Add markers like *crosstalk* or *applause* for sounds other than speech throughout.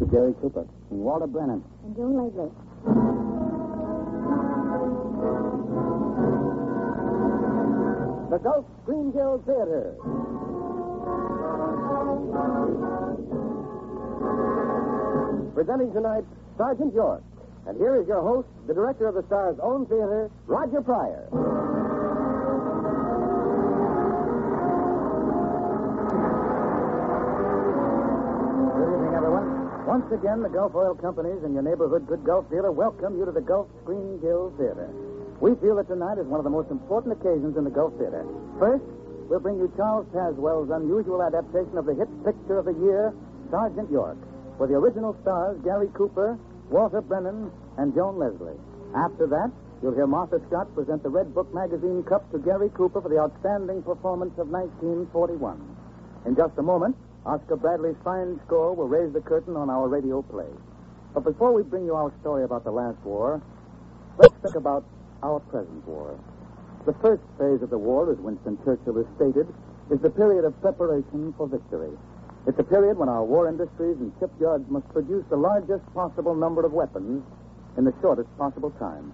Mr. Gary Cooper and Walter Brennan. And Joan Leslie. The Gulf Screen Guild Theater. Presenting tonight, Sergeant York. And here is your host, the director of the Star's own theater, Roger Pryor. Once again, the Gulf Oil Companies and your neighborhood Good Gulf dealer welcome you to the Gulf Screen Guild Theater. We feel that tonight is one of the most important occasions in the Gulf Theater. First, we'll bring you Charles Tazewell's unusual adaptation of the hit picture of the year, Sergeant York, with the original stars Gary Cooper, Walter Brennan, and Joan Leslie. After that, you'll hear Martha Scott present the Red Book Magazine Cup to Gary Cooper for the outstanding performance of 1941. In just a moment, Oscar Bradley's fine score will raise the curtain on our radio play. But before we bring you our story about the last war, let's think about our present war. The first phase of the war, as Winston Churchill has stated, is the period of preparation for victory. It's a period when our war industries and shipyards must produce the largest possible number of weapons in the shortest possible time.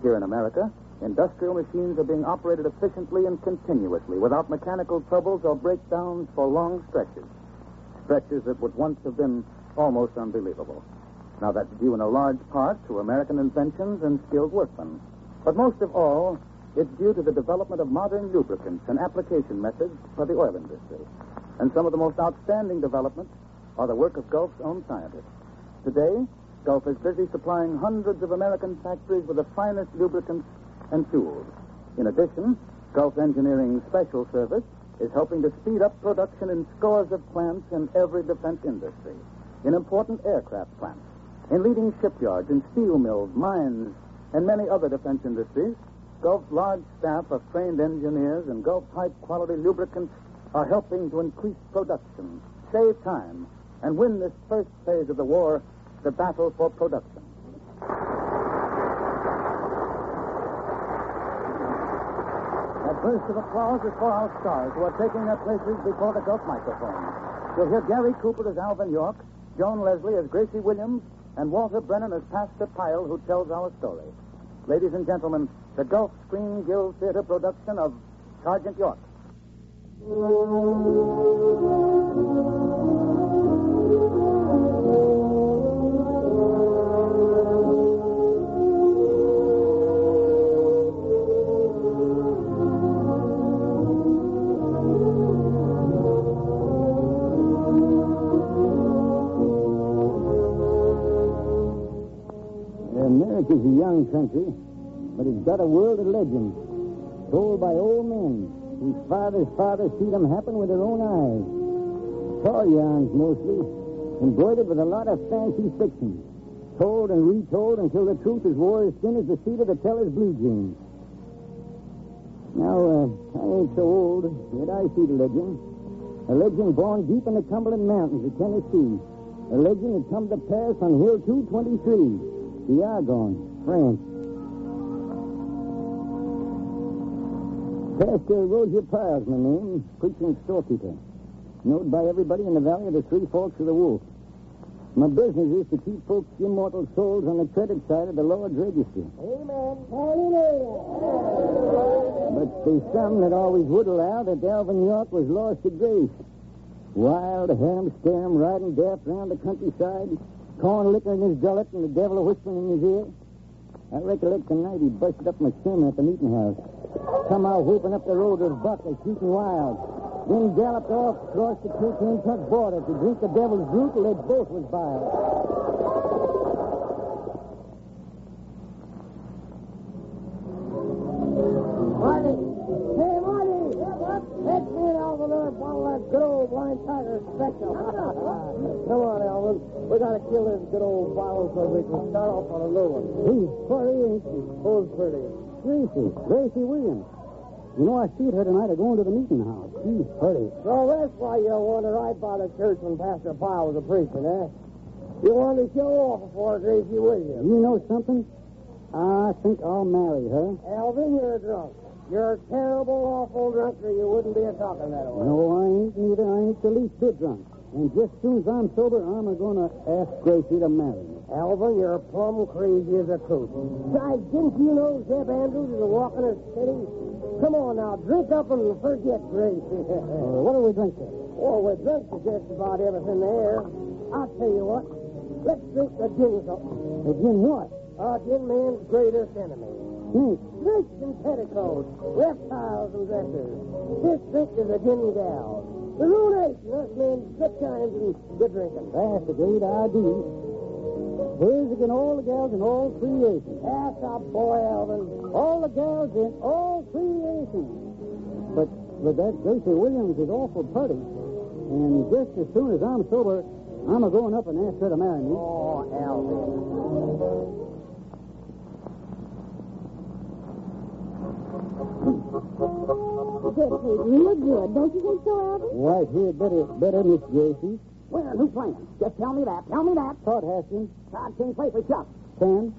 Here in America, industrial machines are being operated efficiently and continuously without mechanical troubles or breakdowns for long stretches. Stretches that would once have been almost unbelievable. Now, that's due in a large part to American inventions and skilled workmen. But most of all, it's due to the development of modern lubricants and application methods for the oil industry. And some of the most outstanding developments are the work of Gulf's own scientists. Today, Gulf is busy supplying hundreds of American factories with the finest lubricants and fuels. In addition, Gulf Engineering Special Service is helping to speed up production in scores of plants in every defense industry, in important aircraft plants, in leading shipyards, in steel mills, mines, and many other defense industries. Gulf's large staff of trained engineers and Gulf's high quality lubricants are helping to increase production, save time, and win this first phase of the war, the battle for production. Burst of applause is for our stars who are taking their places before the Gulf microphone. You'll hear Gary Cooper as Alvin York, Joan Leslie as Gracie Williams, and Walter Brennan as Pastor Pyle, who tells our story. Ladies and gentlemen, the Gulf Screen Guild Theater production of Sergeant York. Country, but it's got a world of legends told by old men whose fathers' fathers see them happen with their own eyes. Tall yarns mostly, embroidered with a lot of fancy fiction, told and retold until the truth is wore as thin as the seat of the teller's blue jeans. Now, uh, I ain't so old, yet I see the legend. A legend born deep in the Cumberland Mountains of Tennessee. A legend that come to pass on Hill 223, the Argonne, France. Pastor Roger Piles, my name, preaching storekeeper. Known by everybody in the valley of the Three Forks of the Wolf. My business is to keep folks' immortal souls on the credit side of the Lord's register. Amen. Hallelujah. But there's some that always would allow that Alvin York was lost to grace. Wild, ham-scarum, riding daft round the countryside, corn liquor in his gullet and the devil whispering in his ear. I recollect the night he busted up my sermon at the meeting house. Out whooping up the road with buckley, shooting wild. Then galloped off across the Kentucky border to drink the devil's brew till they both was biled. Kill this good old bottle so we can start off on a new one. He's pretty, ain't he? Who's pretty? Gracie, Gracie Williams. You know, I see her tonight a going to the meeting house. She's pretty. Well, that's why you wanted right by the church when Pastor Powell was a preaching, eh? You wanted to show off before Gracie Williams. You know something? I think I'll marry her. Alvin, you're a drunk. You're a terrible, awful drunk, or you wouldn't be a talking that way. No, I ain't neither. I ain't the least bit drunk. And just soon as I'm sober, I'm going to ask Gracie to marry me. Alva, you're plumb crazy as a coot. Besides, didn't you know Zeb Andrews is a walking a city? Come on now, drink up and forget Gracie. *laughs* Uh, what do we drink to? oh, we're drunk to just about everything there. I'll tell you what. Let's drink the gin cup. Again, what? Uh, gin man's greatest enemy. Tricks and petticoats, reptiles and dresses. This drink is a gin gal. The ruination, us men, good times and good drinking. That's a great idea. Here's again all the gals in all creation. That's a boy, Alvin. All the gals in all creation. But, but that Gracie Williams is awful pretty. And just as soon as I'm sober, I'm a going up and ask her to marry me. Oh, Alvin. *laughs* That tastes real good. Don't you think so, Alvin? Right here, better, better, Miss Gracie. Where? Who's playing? Just tell me that. Tell me that. Todd Haskins. Todd can't play for Chuck. Ten.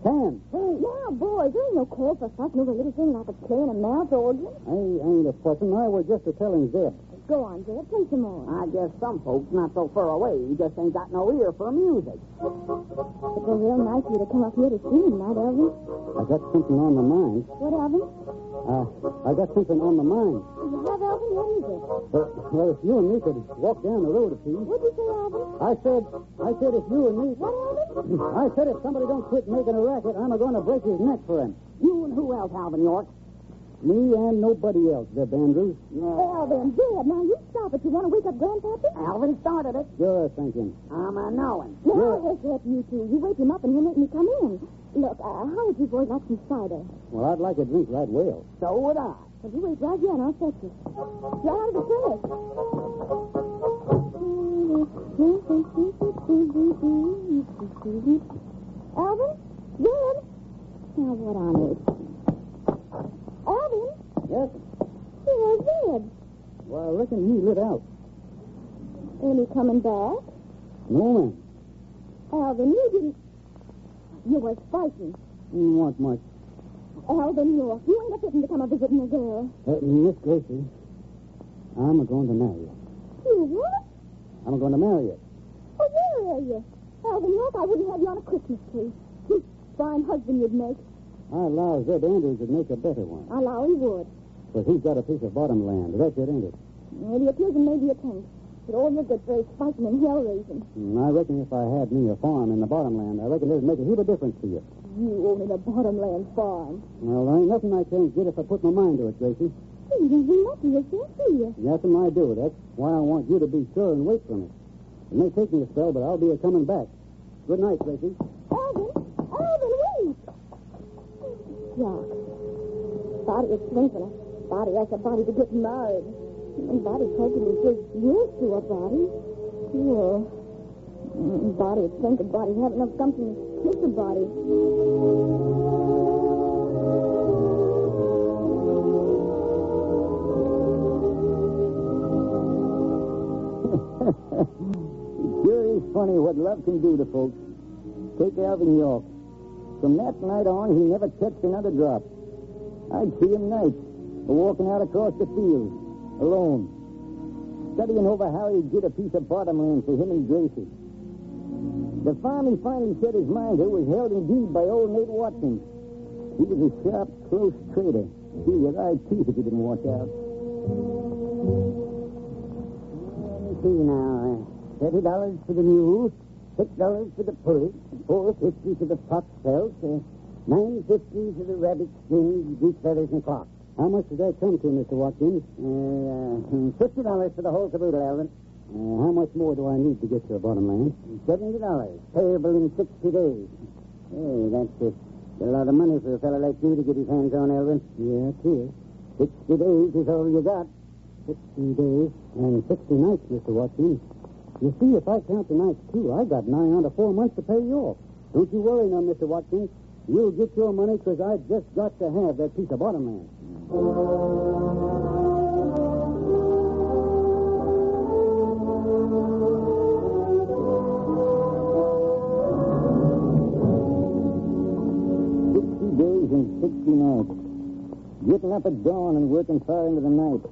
Ten. Hey, now, boys, there ain't no call for fussing over a little thing like a playing a mouth organ. I ain't a fussing. I was just a telling Zeb. Go on, Zeb, play some more. I guess some folks not so far away. Just ain't got no ear for music. It was real nice of you to come up here to see me tonight, Alvin. I got something on my mind. What, Alvin? Uh, I got something on my mind. You have, Alvin? What is it? Uh, well, if you and me could walk down the road a piece. What'd you say, Alvin? I said, I said if you and me. What, Alvin? *clears throat* I said if somebody don't quit making a racket, I'm a going to break his neck for him. You and who else, Alvin York? Me and nobody else, Zeb Andrews. No. Alvin, Zeb, now you stop it. You want to wake up Grandpappy? Alvin started it. You're thinking. I'm a knowing. Now, I'll wake up you two. You wake him up and he'll make me come in. Look, uh, how would you boys like some cider? Well, I'd like a drink right well. So would I. Well, you wait right here and I'll fetch it. you. Right out of the furnace. Alvin? Zeb? Now, what on earth? Alvin? Yes? Here's Zeb. I he lit out. Ain't he coming back? No, man. Alvin, you didn't... You was fighting. Didn't want much. Alvin, you, you ain't a fitting to come a visiting a girl. Uh, Miss Gracie, I'm going to marry you. You what? I'm going to marry you. Oh, where are you? Alvin, look, I wouldn't have you on a Christmas tree. Fine husband you'd make. I allow Zeb Andrews would make a better one. I allow he would. But he's got a piece of bottom land. That's it, ain't it? Maybe it is and maybe it ain't. But all you're good for is fighting and hell raising. And I reckon if I had me a farm in the bottom land, I reckon it'd make a heap of difference to you. You owning a bottomland farm. Well, there ain't nothing I can't get if I put my mind to it, Gracie. You don't do nothing, you can't see you. Nothing I do. That's why I want you to be sure and wait for me. It may take me a spell, but I'll be a coming back. Good night, Gracie. Alvin! Alvin, wait! Jock. Body is shrinking. Body has a body to get married. And body taking is just used to a body. Yeah. Mm, Body think thinking body have enough something to kiss a body. *laughs* Sure is funny what love can do to folks. Take Alvin York. From that night on, he never touched another drop. I'd see him nights, walking out across the fields, alone, studying over how he'd get a piece of bottom land for him and Gracie. The farm he finally set his mind to was held in deed by old Nate Watkins. He was a sharp, close trader. He'd your eye teeth if you didn't watch out. Let me see now. Thirty dollars for the mule, six dollars for the pulley, four fifty for the fox pelt, uh, nine fifty for the rabbit skins, goose feathers, and cloth. How much did that come to, Mr. Watkins? Uh, fifty dollars for the whole caboodle, Alvin. Uh, how much more do I need to get to the bottom line? Seventy dollars, payable in sixty days. Hey, that's a, a lot of money for a fellow like you to get his hands on, Alvin. Yeah, it is. Sixty days is all you got. Sixty days and sixty nights, Mr. Watkins. You see, if I count the nights, too, I got nigh on to four months to pay you off. Don't you worry now, Mr. Watkins. You'll get your money because I just got to have that piece of bottom land. Sixty days and sixty nights. Getting up at dawn and working far into the night.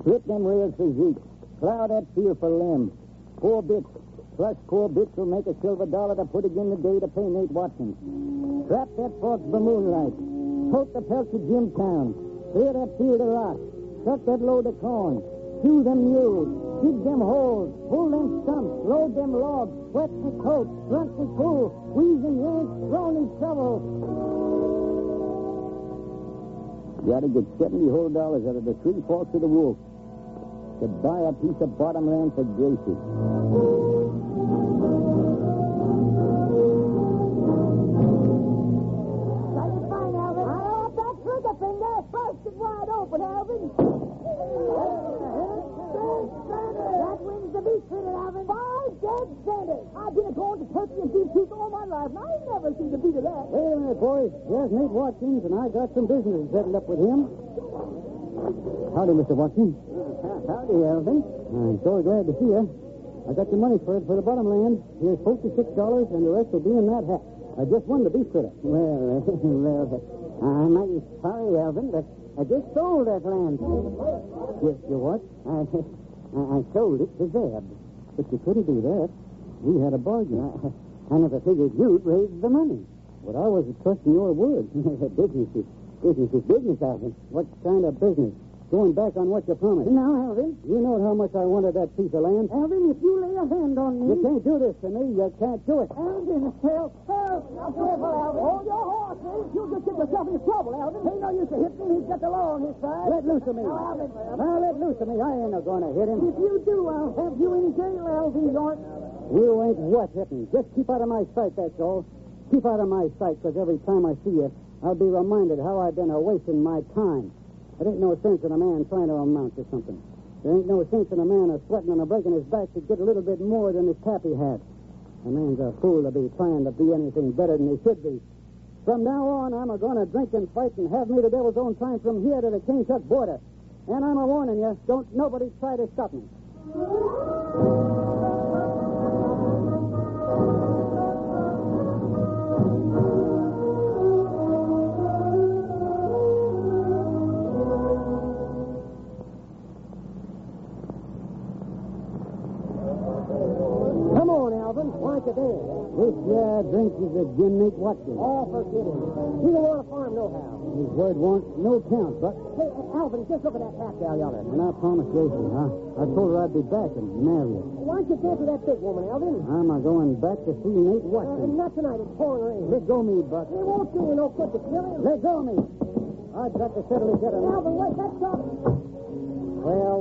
Split them rails for Zeke. Plow that field for Lem. Four bits. Plus four bits will make a silver dollar to put again the day to pay Nate Watkins. Trap that fox by moonlight. Tote the pelt to Jimtown. Clear that field of rock. Cut that load of corn. Chew them mules. Dig them holes. Pull them stumps. Load them logs. Wet the coat. Grunt the pull. Squeeze and yank. Throw and shovel. Gotta get seventy whole dollars out of the three forks of the wolf to buy a piece of bottom land for Gracie. Alvin. That wins the beef critter, Alvin. Five dead centers. I've been going to turkey and beef tooth all my life, and I ain't never seen the beat of that. Wait a minute, boys. There's Nate Watkins, and I got some business settled up with him. Howdy, Mr. Watkins. Howdy, Alvin. I'm so glad to see you. I got your money for it for the bottom land. Here's forty-six dollars, and the rest will be in that hat. I just won the beef critter. Well, *laughs* well, I'm mighty sorry, Alvin, but I just sold that land. You, you what? I, *laughs* I, I sold it to Zeb. But you couldn't do that. We had a bargain. I, *laughs* I never figured you'd raise the money. But I was trusting your word. *laughs* business is business is business, Alvin. What kind of business? Going back on what you promised. Now, Alvin. You know how much I wanted that piece of land. Alvin, if you lay a hand on me. You can't do this to me. You can't do it. Alvin, help, help. Now, careful, Alvin. Hold your horses. You'll just get yourself into trouble, Alvin. Ain't no use to hit me. He's got the law on his side. Let loose of me. Now, Alvin. Now, let loose of me. I ain't going to hit him. If you do, I'll have you in jail, Alvin York. You ain't what hitting. Just keep out of my sight, that's all. Keep out of my sight, because every time I see you, I'll be reminded how I've been a wasting my time. There ain't no sense in a man trying to amount to something. There ain't no sense in a man a sweating and a breaking his back to get a little bit more than his cap he had. A man's a fool to be trying to be anything better than he should be. From now on, I'm a going to drink and fight and have me the devil's own time from here to the Kaintuck border. And I'm a warning you, don't nobody try to stop me. Why you? This yeah drink is a Nate Watkins. Oh, forget him. He don't want to farm no how. His word wants no count, but Hey, uh, Alvin, just look at that half gal yonder. and I promised Gracie, huh? I told her I'd be back and marry her. Why don't you dance with that big woman, Alvin? I'm a going back to see Nate Uh, not tonight. It's pouring rain. Let go me, Buck. He won't do you no good to kill him. Let go me. I've got to settle this better. Alvin, wait, that's up. Well,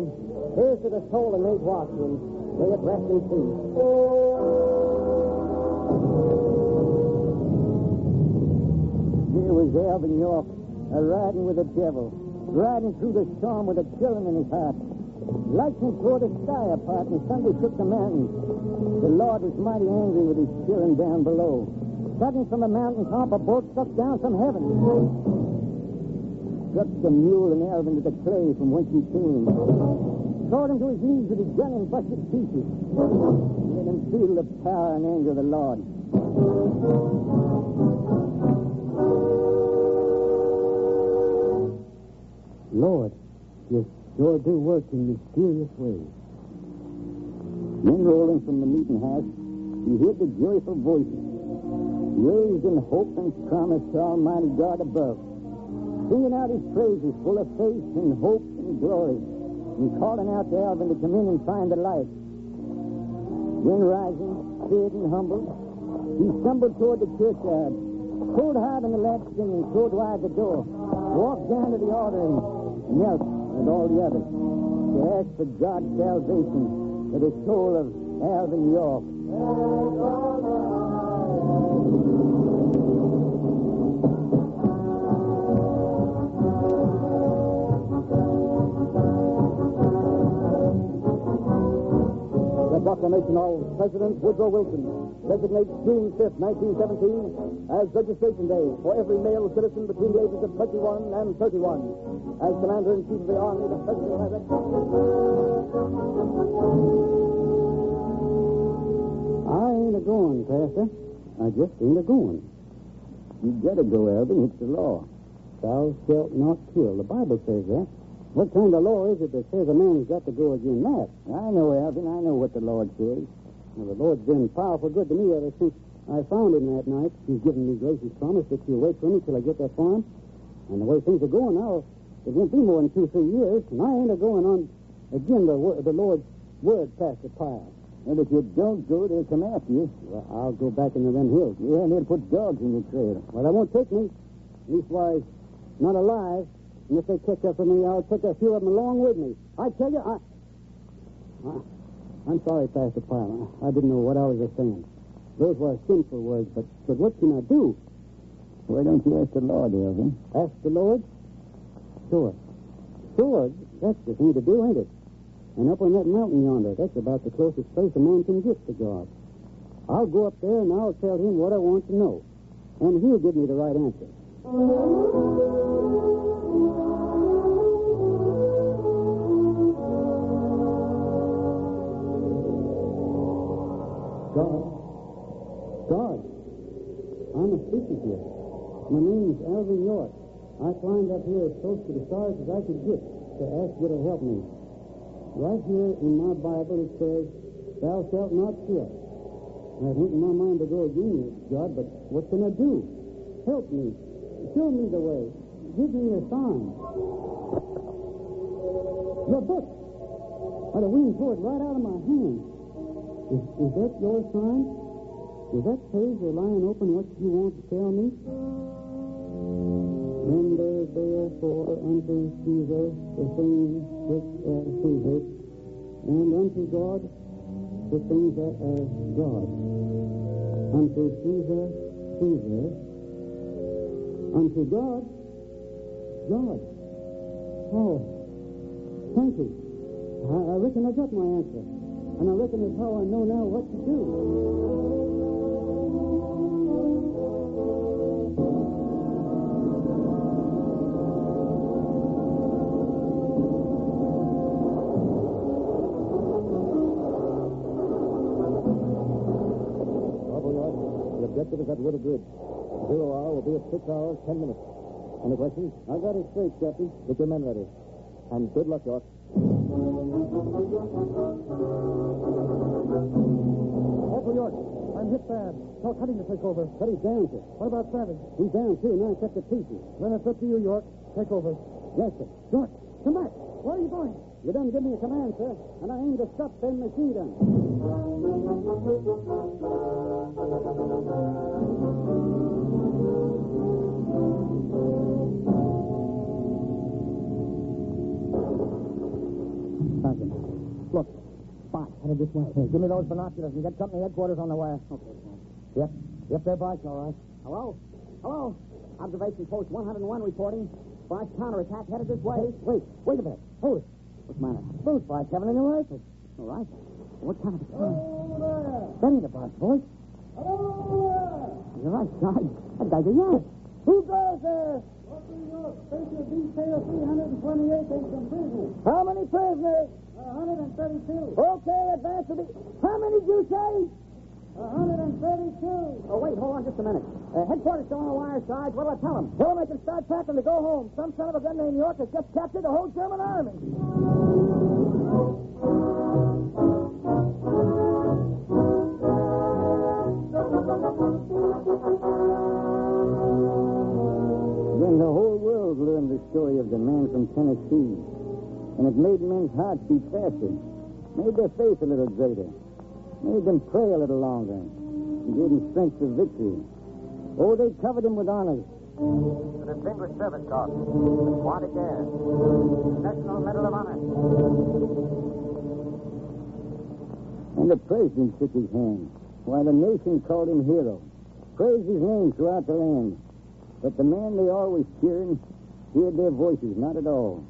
here's to the soul of Nate Watkins. May it rest in peace. Here was Alvin York, a riding with the devil, riding through the storm with a killing in his heart. Lightning tore the sky apart and thunder shook the mountains. The Lord was mighty angry with his children down below. Sudden from the mountain top, a bolt struck down from heaven. Struck the mule and Alvin to the clay from whence he came. Tore him to his knees with his gun and busted pieces. Let him feel the power and anger of the Lord. Lord, you sure do work in mysterious ways. Men rolling from the meeting house, he heard the joyful voices, raised in hope and promise to Almighty God above, singing out his praises full of faith and hope and glory, and calling out to Alvin to come in and find the light. Then rising, scared and humbled, he stumbled toward the churchyard, pulled hard on the latchstring and throwed wide the door, walked down to the altar and knelt with all the others to ask for God's salvation for the soul of Alvin York. Proclamation of President Woodrow Wilson designates June 5th, 1917 as registration day for every male citizen between the ages of 21 and 31. As Commander-in-Chief of the Army, the President has... I ain't a-going, Pastor. I just ain't a-going. You gotta go, Alvin. It's the law. Thou shalt not kill. The Bible says that. What kind of law is it that says a man's got to go again that? I know, Alvin. I know what the Lord says. Well, the Lord's been powerful good to me ever since I found him that night. He's given me gracious promise that he'll wait for me till I get that farm. And the way things are going now, it won't be more than two, three years, and I ain't a-going on again the, the Lord's word Pastor Pile. And if you don't go, they'll come after you. Well, I'll go back into them hills. Yeah, and they'll put dogs in your trail. Well, that won't take me. Leastwise, not alive. And if they catch up with me, I'll take a few of them along with me. I tell you, I... I I'm sorry, Pastor Pyle. I, I didn't know what I was saying. Those were sinful words, but, but what can I do? Why don't you ask the Lord, Alvin? Ask the Lord? Sure. Sure, that's the thing to do, ain't it? And up on that mountain yonder, that's about the closest place a man can get to God. I'll go up there and I'll tell him what I want to know. And he'll give me the right answer. God. God. I'm a speaker here. My name's Alvin York. I climbed up here as close to the stars as I could get to ask you to help me. Right here in my Bible it says, Thou shalt not kill. I think in my mind to go against God, but what can I do? Help me. Show me the way. Give me a sign. Your book. Why, the wind blew it right out of my hand. Is, is that your sign? Is that page there lying open what you want to tell me? Render therefore unto Caesar the things which are Caesar, and unto God the things that are God. Unto Caesar, Caesar. Unto God, God. Oh, thank you. I, I reckon I got my answer. And I reckon it's how I know now what to do. The objective is at Wooded Bridge. Zero hour will be at six hours, ten minutes. Any questions? I got it straight, Captain. Get your men ready. And good luck, York. Corporal York, I'm hit bad. Tell Cutting to take over. Cutting's down, sir. What about Savage? He's down, too. Now cut to pieces. Then it's up to you, York. Take over. Yes, sir. York, come back. Where are you going? You done give me a command, sir, and I aim to stop them machine guns. Look. Spot headed this way. give me those binoculars and get company headquarters on the wire. Okay, Yep. Yep, they're Boche, all right. Hello? Hello? Observation post 101 reporting. Boche counterattack headed this way. Wait, wait a minute. Hold it. What's the matter? Those Boche having a new rifle. All right. What kind of a gun? Ain't a Boche voice. You're right, Sarge. That guy's a Yank. Who goes there? Special detail 328 takes some prisoners. How many prisoners? 132. Okay, advance will be. How many did you say? 132. Oh, wait, hold on just a minute. Uh, headquarters still on the wire, Sarge. What'll I tell them? Tell them I can start packing to go home. Some son of a gun named York has just captured the whole German army. Then the whole world learned the story of the man from Tennessee. And it made men's hearts beat faster, made their faith a little greater, made them pray a little longer, and gave them strength of victory. Oh, they covered him with honors. The Distinguished Service Cross. Squad again. National Medal of Honor. And the president shook his hand, while the nation called him hero, praised his name throughout the land. But the man they always cheered heard their voices not at all.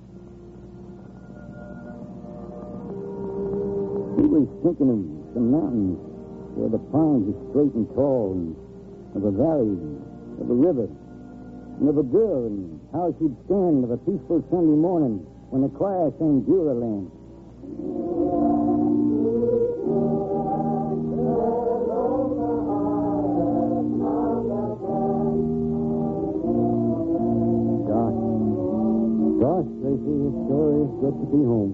He thinking of some mountains where the pines are straight and tall, and of a valley, of a river, and of a girl, and how she'd stand of a peaceful Sunday morning when the choir sang Beulah Land. Gosh. Gosh, Gracie, it sure is good to be home.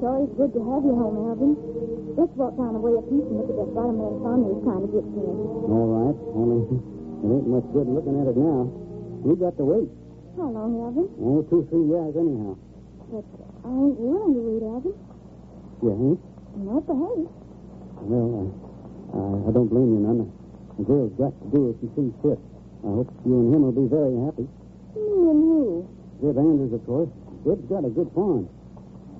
Sure is good to have you home, Alvin. Let's walk down the way peace and look at that Spider-Man farm he's trying to get to. All right, only it ain't much good looking at it now. We got to wait. How long, Alvin? Oh, two, three years anyhow. But I ain't willing to wait, Alvin. You ain't? Not the haste. Well, I, I, I don't blame you none. The girl's got to do as she sees fit. I hope you and him will be very happy. Me and you. Zeb Andrews, of course. Zeb's got a good farm.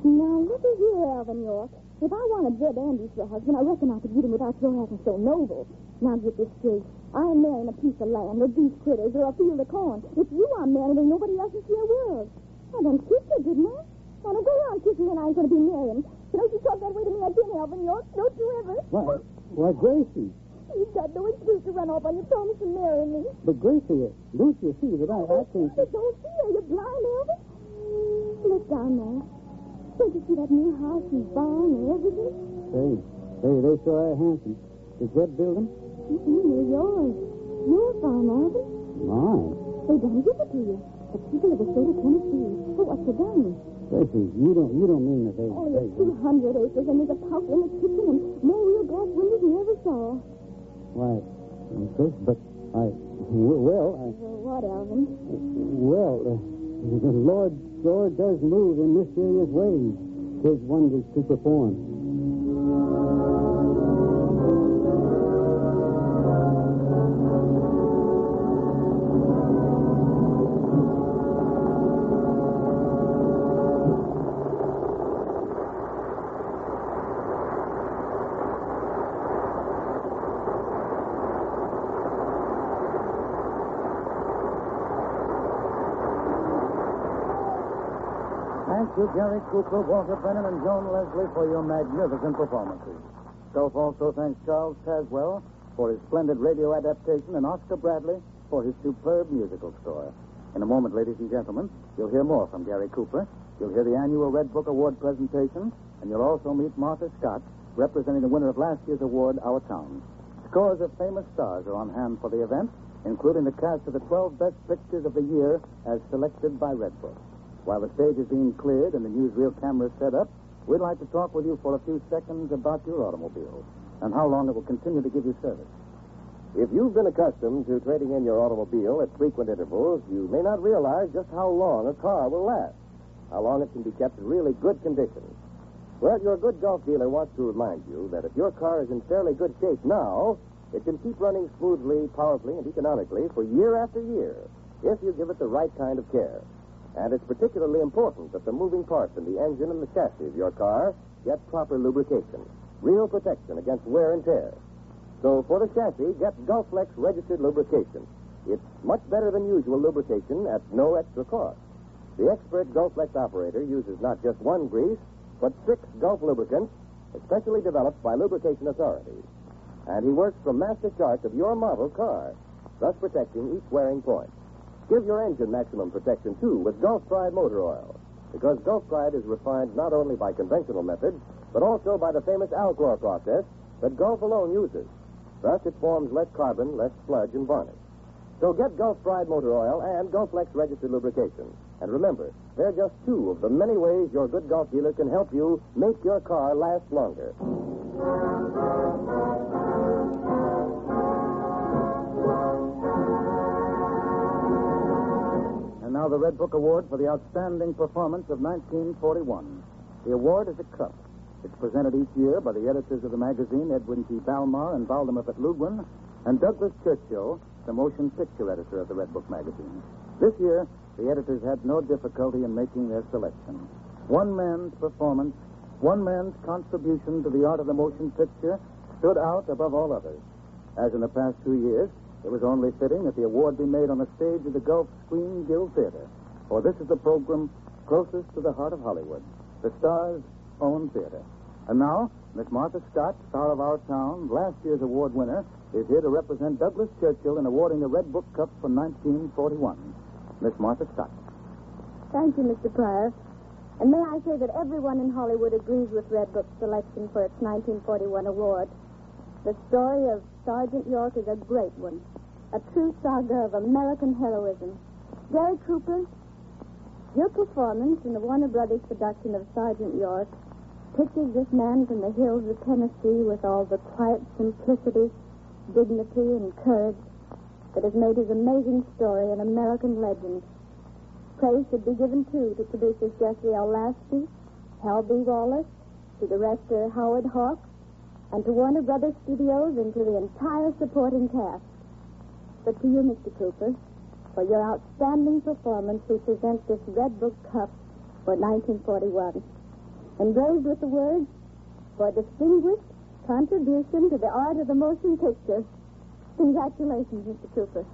Now, look at here, Alvin York. If I wanted Zeb Andrews for a husband, I reckon I could get him without your acting so noble. Now, get this straight. I ain't marrying a piece of land or these critters or a field of corn. If you I'm marrying and nobody else in the world. I done kissed her, didn't I? Now, don't go around kissing me and I ain't going to be marrying. Don't you talk that way to me again, Alvin York. Don't you ever. Why, why, Gracie. You've got no excuse to run off on your promise to marry me. But Gracie, don't you see that I, I. You don't see. Are you blind, Alvin? Look down there. Don't you see that new house and barn and everything? Say, say, they sure are handsome. Is Zeb building? Mm-hmm, they're yours. Your farm, Alvin. Mine. They done give it to you. The people of the state of Tennessee. For what you done? Gracie, you don't, you don't mean that they... Oh, they it's 200 acres, and there's a house in the kitchen, and more real glass windows than you ever saw. Why, Chris, but I... *laughs* Well, I... Well, what, Alvin? Well, uh, the *laughs* Lord sure does move in mysterious ways. His wonders to perform. You, Gary Cooper, Walter Brennan, and Joan Leslie for your magnificent performances. Gulf also thanks Charles Tazewell for his splendid radio adaptation and Oscar Bradley for his superb musical score. In a moment, ladies and gentlemen, you'll hear more from Gary Cooper. You'll hear the annual Red Book Award presentation, and you'll also meet Martha Scott, representing the winner of last year's award, Our Town. Scores of famous stars are on hand for the event, including the cast of the 12 best pictures of the year as selected by Red Book. While the stage is being cleared and the newsreel cameras set up, we'd like to talk with you for a few seconds about your automobile and how long it will continue to give you service. If you've been accustomed to trading in your automobile at frequent intervals, you may not realize just how long a car will last, how long it can be kept in really good condition. Well, your good Gulf dealer wants to remind you that if your car is in fairly good shape now, it can keep running smoothly, powerfully, and economically for year after year if you give it the right kind of care. And it's particularly important that the moving parts in the engine and the chassis of your car get proper lubrication, real protection against wear and tear. So for the chassis, get Gulflex registered lubrication. It's much better than usual lubrication at no extra cost. The expert Gulflex operator uses not just one grease, but six Gulf lubricants, especially developed by lubrication authorities. And he works from master chart of your model car, thus protecting each wearing point. Give your engine maximum protection, too, with Gulf Pride motor oil. Because Gulf Pride is refined not only by conventional methods, but also by the famous Alchlor process that Gulf alone uses. Thus, it forms less carbon, less sludge, and varnish. So get Gulf Pride motor oil and Gulflex registered lubrication. And remember, they're just two of the many ways your good Gulf dealer can help you make your car last longer. Now the Red Book Award for the outstanding performance of 1941. The award is a cup. It's presented each year by the editors of the magazine, Edwin T. Balmer and Valdemar Ludwin, and Douglas Churchill, the motion picture editor of the Red Book magazine. This year, the editors had no difficulty in making their selection. One man's performance, one man's contribution to the art of the motion picture stood out above all others. As in the past two years, it was only fitting that the award be made on the stage of the Gulf Screen Guild Theater, for this is the program closest to the heart of Hollywood, the star's own theater. And now, Miss Martha Scott, star of our town, last year's award winner, is here to represent Douglas Churchill in awarding the Red Book Cup for 1941. Miss Martha Scott. Thank you, Mr. Pryor. And may I say that everyone in Hollywood agrees with Red Book's selection for its 1941 award. The story of Sergeant York is a great one, a true saga of American heroism. Gary Cooper, your performance in the Warner Brothers production of Sergeant York pictures this man from the hills of Tennessee with all the quiet simplicity, dignity, and courage that has made his amazing story an American legend. Praise should be given, too, to producers Jesse L. Lasky, Hal B. Wallis, to director Howard Hawks, and to Warner Brothers Studios and to the entire supporting cast. But to you, Mr. Cooper, for your outstanding performance, we present this Red Book Cup for 1941. Engraved with the words, for distinguished contribution to the art of the motion picture. Congratulations, Mr. Cooper.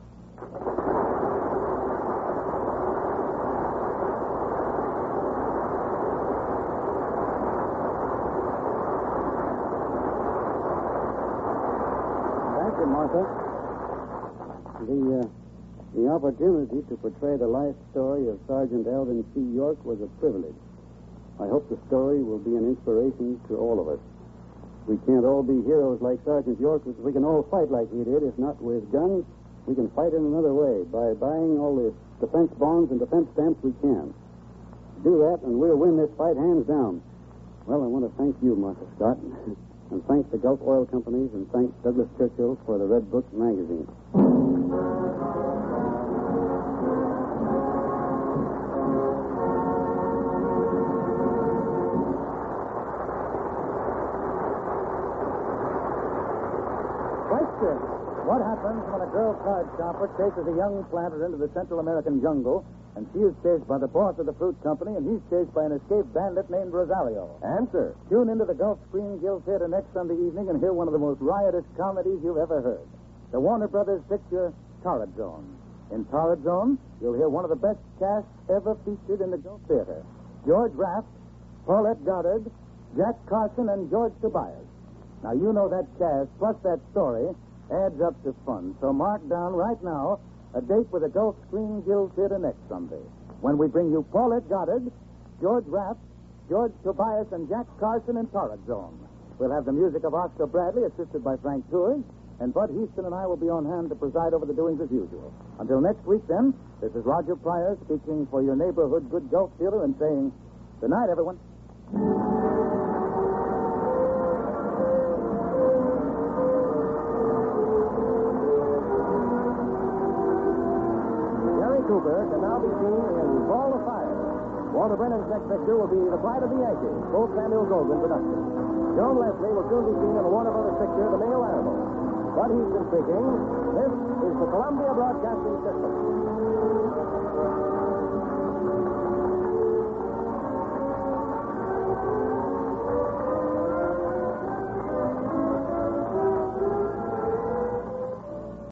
Thank you, Martha. The, uh, the opportunity to portray the life story of Sergeant Alvin C. York was a privilege. I hope the story will be an inspiration to all of us. We can't all be heroes like Sergeant York, but we can all fight like he did. If not with guns, we can fight in another way by buying all the defense bonds and defense stamps we can. Do that, and we'll win this fight hands down. Well, I want to thank you, Martha Scott, *laughs* and thank the Gulf Oil Companies, and thank Douglas Churchill for the Red Book magazine. What happens when a girl card shopper chases a young planter into the Central American jungle, and she is chased by the boss of the fruit company, and he's chased by an escaped bandit named Rosario? Answer. Tune into the Gulf Screen Guild Theater next Sunday evening and hear one of the most riotous comedies you've ever heard. The Warner Brothers picture, Torrid Zone. In Torrid Zone, you'll hear one of the best casts ever featured in the Gulf Theater. George Raft, Paulette Goddard, Jack Carson, and George Tobias. Now, you know that cast, plus that story, adds up to fun. So mark down right now a date with the Gulf Screen Guild Theater next Sunday, when we bring you Paulette Goddard, George Raft, George Tobias, and Jack Carson in Torrid Zone. We'll have the music of Oscar Bradley, assisted by Frank Tours, and Bud Houston and I will be on hand to preside over the doings as usual. Until next week, then, this is Roger Pryor speaking for your neighborhood good Gulf Theater and saying, good night, everyone. Next picture will be The Flight of the Yankees, both Samuel Goldwyn production. Joan Leslie will soon be seen in the Warner Brothers picture The Male Animal. Bud Houston speaking. This is the Columbia Broadcasting System.